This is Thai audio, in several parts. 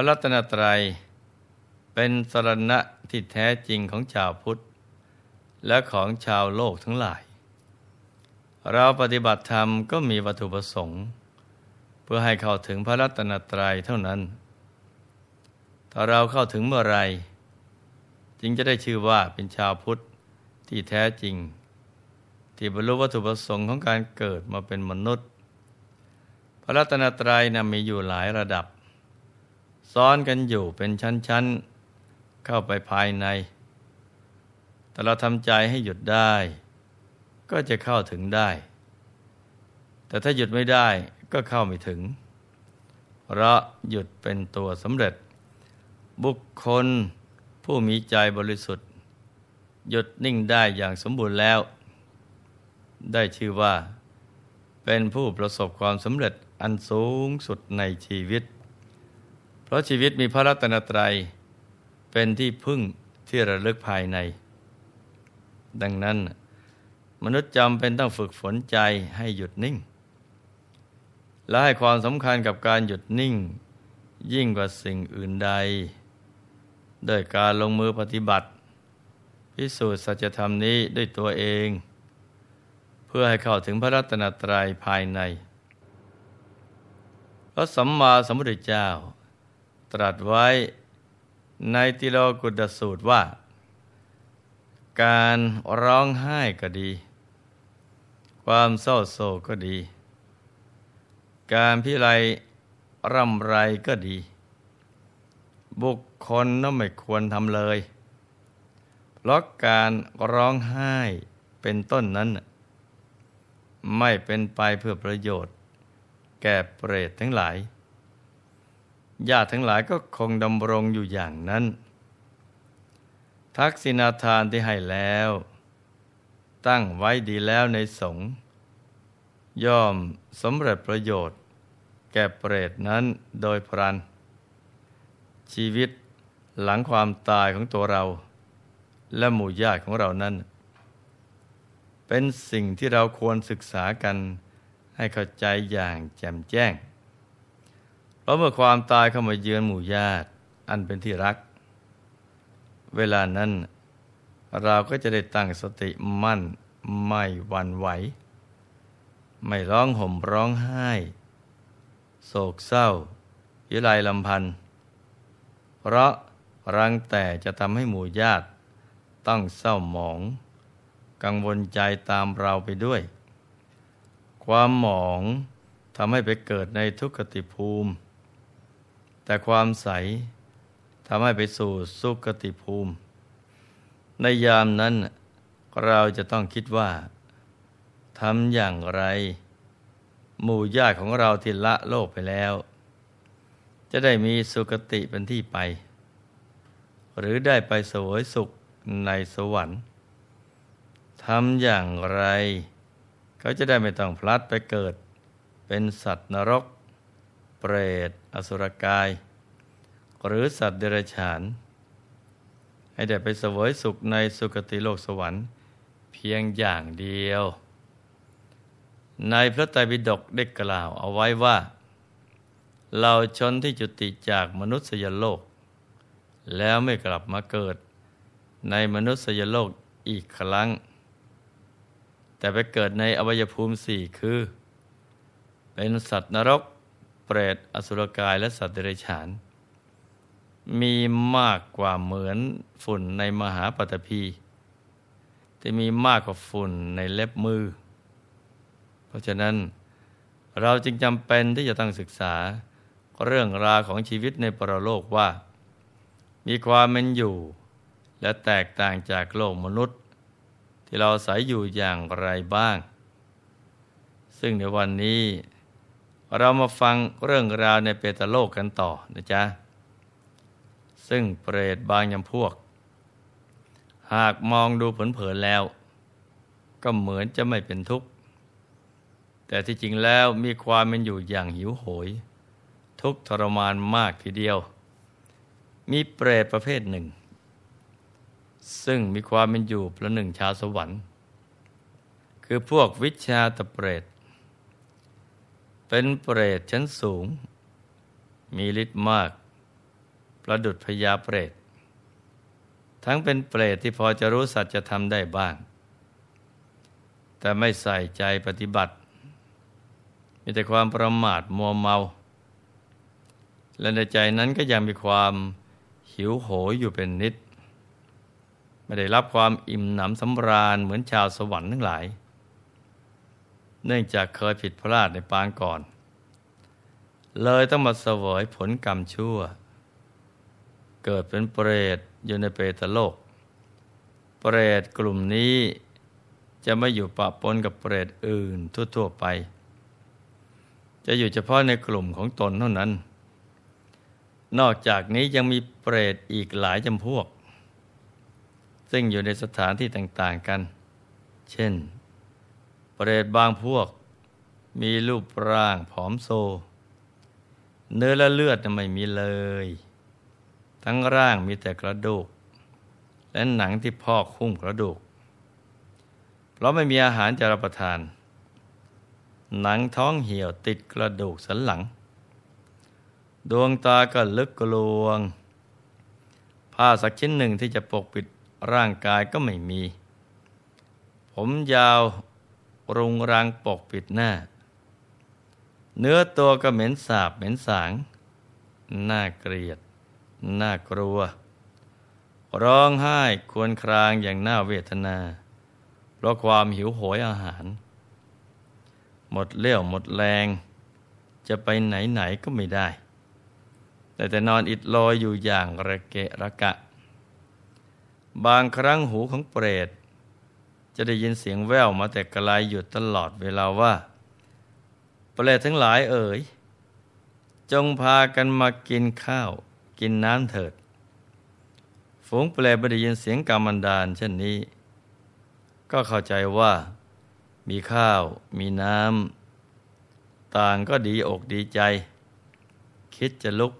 ระรัตนตรัย เป็นสรณะที่แท้จริงของชาวพุทธ และของชาวโลกทั้งหลาย เราปฏิบัติธรรมก็มีวัตถุประสงค์ เพื่อให้เข้าถึงพระรัตนตรัยเท่านั้น ถ้าเราเข้าถึงเมื่อไร จึงจะได้ชื่อว่าเป็นชาวพุทธที่แท้จริง ที่บรรลุวัตถุประสงค์ของการเกิดมาเป็นมนุษย์ พระรัตนตรัยนะมีอยู่หลายระดับ ซ้อนกันอยู่เป็นชั้น ๆ เข้าไปภายใน แต่เราทำใจให้หยุดได้ ก็จะเข้าถึงได้ แต่ถ้าหยุดไม่ได้ก็เข้าไม่ถึงเพราะหยุดเป็นตัวสำเร็จ บุคคลผู้มีใจบริสุทธิ์ หยุดนิ่งได้อย่างสมบูรณ์แล้ว ได้ชื่อว่า เป็นผู้ประสบความสำเร็จอันสูงสุดในชีวิต เพราะชีวิตมีพระรัตนตรัย เป็นที่พึ่งที่ระลึกภายใน ดังนั้น มนุษย์จำเป็นต้องฝึกฝนใจให้หยุดนิ่ง และให้ความสำคัญกับการหยุดนิ่ง ยิ่งกว่าสิ่งอื่นใด โดยการลงมือปฏิบัติ พิสูจน์สัจธรรมนี้ด้วยตัวเอง เพื่อให้เข้าถึงพระรัตนตรัยภายในพระสัมมาสัมพุทธเจ้า ตรัสไว้ในติโลกุตสูตรว่า การร้องไห้ก็ดี ความเศร้าโศกก็ดี การพิไรร่ำไรก็ดี บุคคลนั้นไม่ควรทำเลย เพราะการร้องไห้เป็นต้นนั้น ไม่เป็นไปเพื่อประโยชน์ แก่เปรตทั้งหลาย ญาติทั้งหลายก็คงดำรงอยู่อย่างนั้น ทักษิณาทานที่ให้แล้ว ตั้งไว้ดีแล้วในสงฆ์ย่อมสำเร็จประโยชน์ แก่เปรตนั้นโดยพรัน ชีวิตหลังความตายของตัวเรา และหมู่ญาติของเรานั้น เป็นสิ่งที่เราควรศึกษากันให้เข้าใจอย่างแจ่มแจ้ง ราะเมื่อความตายเข้ามาเยือนหมู่ญาติ อันเป็นที่รัก เวลานั้น เราก็จะได้ตั้งสติมั่นไม่หวั่นไหว ไม่ร้องห่มร้องไห้ โศกเศร้ายิไรลำพันธ์เพราะรังแต่จะทำให้หมู่ญาติต้องเศร้าหมอง กังวลใจตามเราไปด้วย ความหมองทำให้ไปเกิดในทุกขติภูมิ แต่ความใสทำให้ไปสู่สุขติภูมิ ในยามนั้นเราจะต้องคิดว่าทำอย่างไร หมู่ญาติของเราที่ละโลกไปแล้ว จะได้มีสุคติเป็นที่ไป หรือได้ไปสวยสุขในสวรรค์ทำอย่างไร เขาจะได้ไม่ต้องพลัดไปเกิด เป็นสัตว์นรก เปรต อสุรกาย หรือสัตว์เดรัจฉาน ให้ได้ไปสวยสุขในสุคติโลกสวรรค์ เพียงอย่างเดียว ในพระไตรปิฎกได้กล่าวเอาไว้ว่า เราชนที่จุติจากมนุษยโลก แล้วไม่กลับมาเกิดในมนุษยโลกอีกครั้ง แต่ไปเกิดในอวัยภูมิสี่คือ เป็นสัตว์นรก เปรตอสุรกายและสัตว์เดรัจฉาน มีมากกว่าเหมือนฝุ่นในมหาปฐพีที่มีมากกว่าฝุ่นในเล็บมือ เพราะฉะนั้นเราจึงจำเป็นที่จะต้องศึกษาเรื่องราวของชีวิตในปรโลกว่า มีความเป็นอยู่ และแตกต่างจากโลกมนุษย์ ที่เราอาศัยอยู่อย่างไรบ้าง ซึ่งในวันนี้ เรามาฟังเรื่องราวในเปตโลกกันต่อนะจ๊ะ ซึ่งเปรตบางยำพวก หากมองดูผลเผินแล้ว ก็เหมือนจะไม่เป็นทุกข์ แต่ที่จริงแล้วมีความเป็นอยู่อย่างหิวโหย ทุกทรมานมากทีเดียว มีเปรตประเภทหนึ่ง ซึ่งมีความเป็นอยู่ประหนึ่งชาวสวรรค์ คือพวกวิชาตเปรต เป็นเปรตชั้นสูง มีฤทธิ์มาก ประดุดพญาเปรต ทั้งเป็นเปรตที่พอจะรู้สัจธรรมได้บ้าง แต่ไม่ใส่ใจปฏิบัติ มีแต่ความประมาทมัวเมา และในใจนั้นก็ยังมีความหิวโหยอยู่เป็นนิด ไม่ได้รับความอิ่มหนำสำราญเหมือนชาวสวรรค์ทั้งหลาย เนื่องจากเคยผิดพลาดในปางก่อน เลยต้องมาเสวยผลกรรมชั่ว เกิดเป็นเปรตอยู่ในเปรตโลก เปรตกลุ่มนี้จะไม่อยู่ปะปนกับเปรตอื่นทั่วๆไป จะอยู่เฉพาะในกลุ่มของตนเท่านั้น นอกจากนี้ยังมีเปรตอีกหลายจำพวก ซึ่งอยู่ในสถานที่ต่างๆกัน เช่น เปรตบางพวก มีรูปร่างผอมโซ เนื้อและเลือดไม่มีเลย ทั้งร่างมีแต่กระดูก และหนังที่พอกคุ้มกระดูก เพราะไม่มีอาหารจะรับประทาน หนังท้องเหี่ยวติดกระดูกสันหลัง ดวงตาก็ลึกกลวง ผ้าสักชิ้นหนึ่งที่จะปกปิดร่างกายก็ไม่มี ผมยาว รุงรังปกปิดหน้า เนื้อตัวก็เหม็นสาบเหม็นสาง น่าเกลียด น่ากลัว ร้องไห้ควรครางอย่างน่าเวทนา เพราะความหิวโหยอาหาร หมดเลี้ยวหมดแรง จะไปไหนไหนก็ไม่ได้ แต่แต่นอนอิดลอยอยู่อย่างระเกะระกะ บางครั้งหูของเปรต จะได้ยินเสียงแว่วมาแต่ไกลอยู่ตลอดเวลาว่าเปรตทั้งหลายเอ่ยจงพากันมากินข้าว กินน้ำเถิด ฝูงเปรตไม่ได้ยินเสียงกามันดานเช่นนี้ ก็เข้าใจว่า มีข้าว มีน้ำต่างก็ดีอกดีใจ คิดจะลุก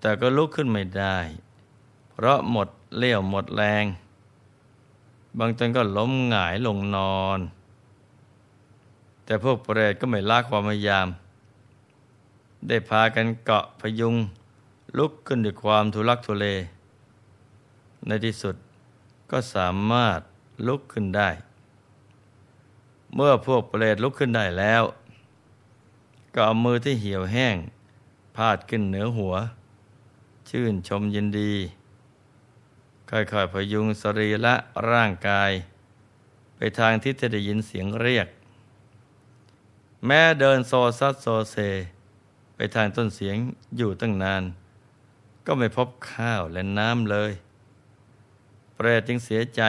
แต่ก็ลุกขึ้นไม่ได้ เพราะหมดเลี้ยวหมดแรง บางตนก็ล้มหงายลงนอน แต่พวกเปรตก็ไม่ลากความพยายาม ได้พากันเกาะพยุง ลุกขึ้นด้วยความทุลักทุเล ในที่สุดก็สามารถลุกขึ้นได้ เมื่อพวกเปรตลุกขึ้นได้แล้ว ก็เอามือที่เหี่ยวแห้ง พาดขึ้นเหนือหัว ชื่นชมยินดี ค่อยๆพยุงสรีละร่างกาย ไปทางที่จะได้ยินเสียงเรียก แม้เดินโซซัดโซเซ ไปทางต้นเสียงอยู่ตั้งนาน ก็ไม่พบข้าวและน้ำเลย เปรตจึงเสียใจ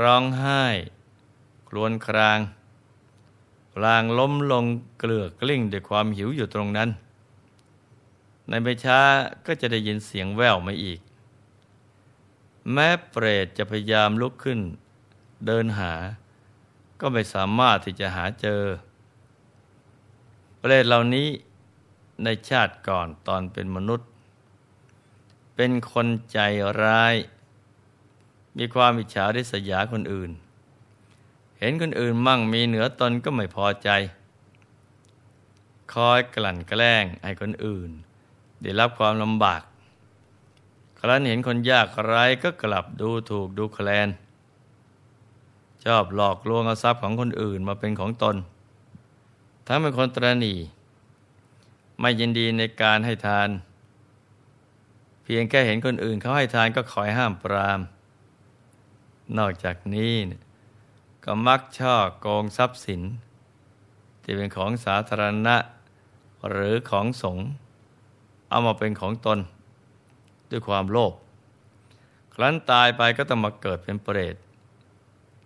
ร้องไห้ ครวญครางลางล้มลงเกลือกลิ้งด้วยความหิวอยู่ตรงนั้น ในไม่ช้าก็จะได้ยินเสียงแว่วมาอีก แม้เปรตจะพยายามลุกขึ้น เดินหา ก็ไม่สามารถที่จะหาเจอ เปรตเหล่านี้ในชาติก่อนตอนเป็นมนุษย์ เป็นคนใจร้าย มีความอิจฉาริษยาคนอื่น เห็นคนอื่นมั่งมีเหนือตนก็ไม่พอใจ คอยกลั่นแกล้งให้คนอื่น ได้รับความลำบาก ครั้นเห็นคนยากไร้ก็กลับดูถูกดูแคลน ชอบหลอกลวงเอาทรัพย์ของคนอื่นมาเป็นของตน ทั้งเป็นคนตรณีไม่ยินดีในการให้ทาน เพียงแค่เห็นคนอื่นเขาให้ทานก็คอยห้ามปราม นอกจากนี้ก็มักช่อโกงทรัพย์สิน ที่เป็นของสาธารณะหรือของสงฆ์เอามาเป็นของตน ด้วยความโลภครั้นตายไปก็ต้องมาเกิดเป็นเปรต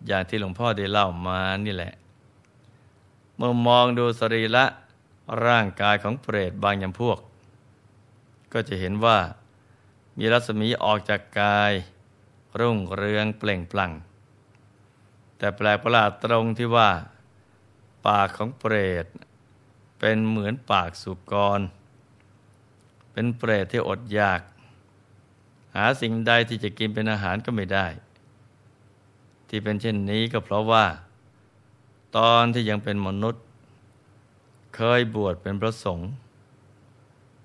อย่างที่หลวงพ่อได้เล่ามานี่แหละ เมื่อมองดูสรีระร่างกายของเปรตบางอย่างพวก ก็จะเห็นว่ามีรัศมีออกจากกาย รุ่งเรืองเปล่งปลั่ง แต่แปลกประหลาดตรงที่ว่า ปากของเปรต เป็นเหมือนปากสุกร เป็นเปรตที่อดอยาก หาสิ่งใดที่จะกินเป็นอาหารก็ไม่ได้ ที่เป็นเช่นนี้ก็เพราะว่า ตอนที่ยังเป็นมนุษย์ เคยบวชเป็นพระสงฆ์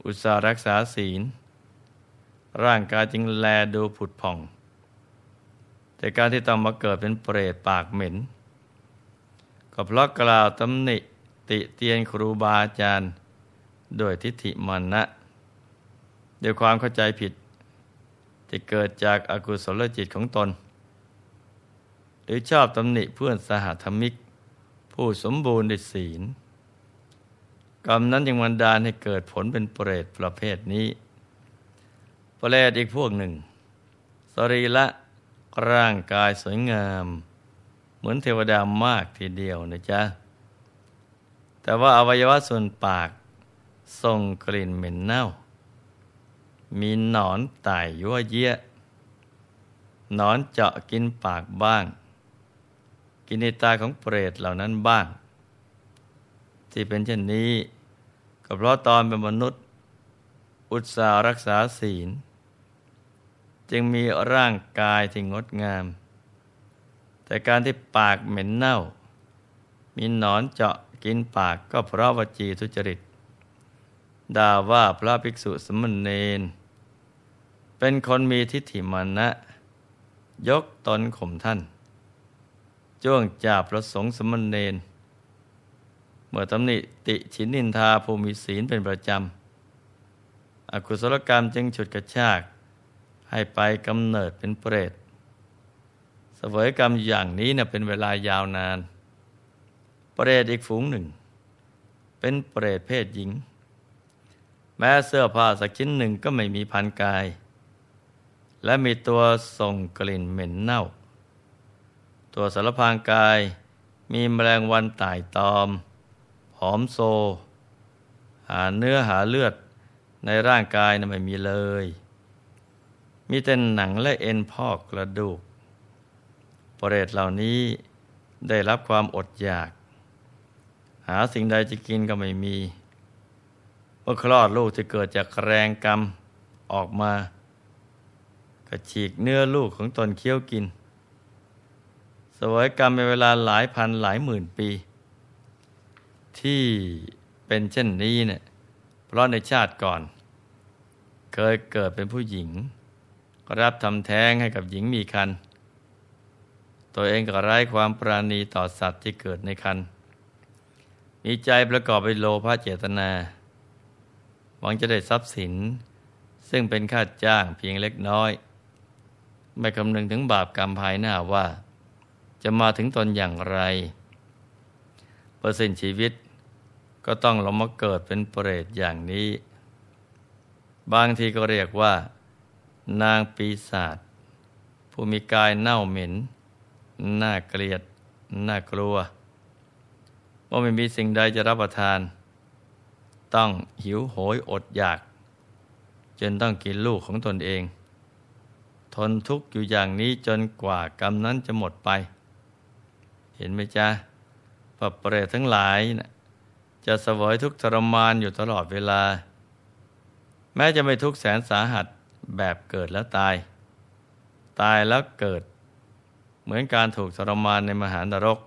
อุตส่าหรักษาศีล ร่างกายจึงแลดูผุดผ่อง แต่การที่ต้องมาเกิดเป็นเปรตปากเหม็น ก็เพราะกล่าวตำหนิติเตียนครูบาอาจารย์ โดยทิฏฐิมันนะด้วยความเข้าใจผิด ที่เกิดจากอากุศลจิตของตน หรือชอบตำหนิเพื่อนสหธรรมิก ผู้สมบูรณ์ในศีล กรรมนั้นยังมันดานให้เกิดผลเป็นเปรตประเภทนี้ เปรตอีกพวกหนึ่ง สรีละร่างกายสวยงาม เหมือนเทวดามากทีเดียวนะจ๊ะ แต่ว่าอวัยวะส่วนปากส่งกลิ่นเหม็นเน่า มีหนอนไต่ยั่วเยี่ยหนอนเจาะกินปากบ้าง กินในตาของเปรตเหล่านั้นบ้าง ที่เป็นเช่นนี้ ก็เพราะตอนเป็นมนุษย์ อุตสารักษาศีล จึงมีร่างกายที่งดงาม แต่การที่ปากเหม็นเน่า มีหนอนเจาะกินปากก็เพราะวจีทุจริต ด่าว่าพระภิกษุสมณเณรเป็นคนมีทิฏฐิมานะ ยกตนข่มท่าน จ้วงจับพระสงฆ์สมณเณรเมื่อตำหนิติชินนินทาภูมิศีลเป็นประจำ อกุศลกรรมจึงฉุดกระชาก ให้ไปกำเนิดเป็นเปรตเสวยกรรมอย่างนี้เนะเป็นเวลายาวนาน เปรตอีกฝูงหนึ่ง เป็นเปรตเพศหญิง แม้เสื้อผ้าสักชิ้นหนึ่งก็ไม่มีพันกาย และมีตัวส่งกลิ่นเหม็นเน่า ตัวสารพางกายมีแมลงวันตายตอม ผอมโซ หาเนื้อหาเลือดในร่างกายนะไม่มีเลย มีแต่หนังและเอ็นพอกกระดูกปรเรตเหล่านี้ได้รับความอดอยาก หาสิ่งใดจะกินก็ไม่มี มื่อคลอดลูกจะเกิดจากแรงกรรมออกมา กระฉีกเนื้อลูกของตนเคี้ยวกิน สวยกรรมเป็นเวลาหลายพันหลายหมื่นปี ที่เป็นเช่นนี้เนี่ยเพราะในชาติก่อน เคยเกิดเป็นผู้หญิง รับทำแท้งให้กับหญิงมีคัน ตัวเองก็ไร้ความปราณีต่อสัตว์ที่เกิดในคันมีใจประกอบไปโลภะเจตนา หวังจะได้ทรัพย์สิน ซึ่งเป็นค่าจ้างเพียงเล็กน้อย ไม่คำนึงถึงบาปกรรมภายหน้าว่า จะมาถึงตนอย่างไร เปอร์เซ็นต์ชีวิต ก็ต้องลงมาเกิดเป็นเปรตอย่างนี้ บางทีก็เรียกว่า นางปีศาจผู้มีกายเน่าเหม็น น่าเกลียด น่ากลัวว่าไม่มีสิ่งใดจะรับประทาน ต้องหิวโหยอดอยาก จนต้องกินลูกของตนเอง ทนทุกข์อยู่อย่างนี้จนกว่ากรรมนั้นจะหมดไป เห็นไหมจ๊ะปรับเปรตทั้งหลายนะจะสวยทุกทรมานอยู่ตลอดเวลา แม้จะไม่ทุกแสนสาหัสแบบเกิดแล้วตาย ตายแล้วเกิด เหมือนการถูกทรมานในมหานรก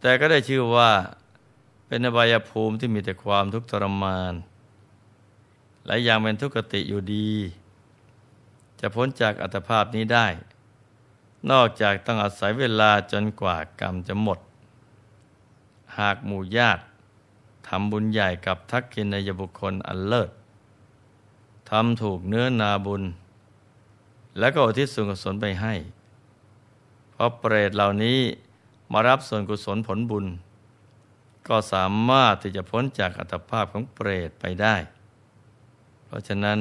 แต่ก็ได้ชื่อว่า เป็นอบายภูมิที่มีแต่ความทุกข์ทรมาน และยังเป็นทุกขติอยู่ดี จะพ้นจากอัตภาพนี้ได้ นอกจากต้องอาศัยเวลาจนกว่ากรรมจะหมด หากหมู่ญาติทำบุญใหญ่กับทักกินในยบุคคลอันเลิศทำถูกเนื้อนาบุญ และก็อุทิศส่วนกุศลไปให้ เพราะเปรตเหล่านี้มารับส่วนกุศลผลบุญ ก็สามารถที่จะพ้นจากอัตภาพของเปรตไปได้ เพราะฉะนั้น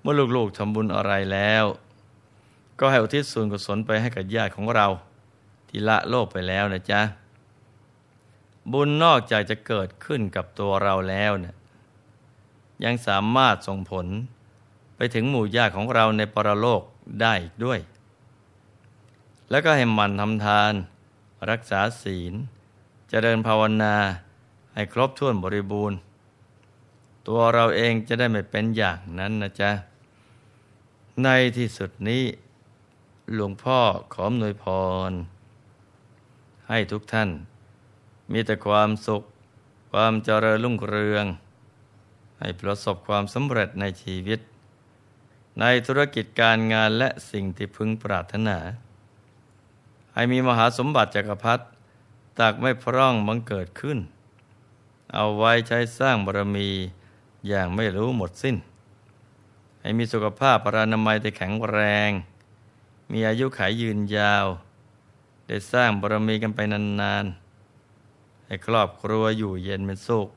เมื่อลูกๆทำบุญอะไรแล้ว ก็ให้อุทิศส่วนกุศลไปให้กับญาติของเรา ที่ละโลกไปแล้วนะจ๊ะ บุญนอกจากจะเกิดขึ้นกับตัวเราแล้วเนี่ยยังสามารถส่งผลไปถึงหมู่ญาติของเราในปรโลกได้อีกด้วย แล้วก็ให้มันทำทาน รักษาศีล จเริญภาวนาให้ครบถ้วนบริบูรณ์ ตัวเราเองจะได้ไม่เป็นอย่างนั้นนะจ๊ะ ในที่สุดนี้ หลวงพ่อขอมนวยพร ให้ทุกท่าน มีแต่ความสุข ความเจริญรุ่งเรือง ให้ประสบความสำเร็จในชีวิต ในธุรกิจการงานและสิ่งที่พึงปรารถนา ให้มีมหาสมบัติจักรพรรดิ ตักไม่พร่องบังเกิดขึ้น เอาไว้ใช้สร้างบารมีอย่างไม่รู้หมดสิ้น ให้มีสุขภาพปรานามัยที่แข็งแรง มีอายุขายยืนยาว ได้สร้างบารมีกันไปนานๆ ให้ครอบครัวอยู่เย็นเป็นสุข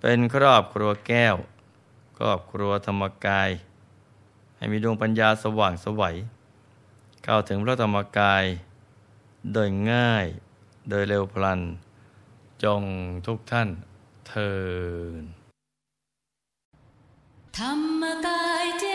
เป็นครอบครัวแก้ว ครอบครัวธรรมกาย ให้มีดวงปัญญาสว่างสวัย เข้าถึงพระธรรมกาย โดยง่าย โดยเร็วพลัน จงทุกท่านเทินธรรมกายเจ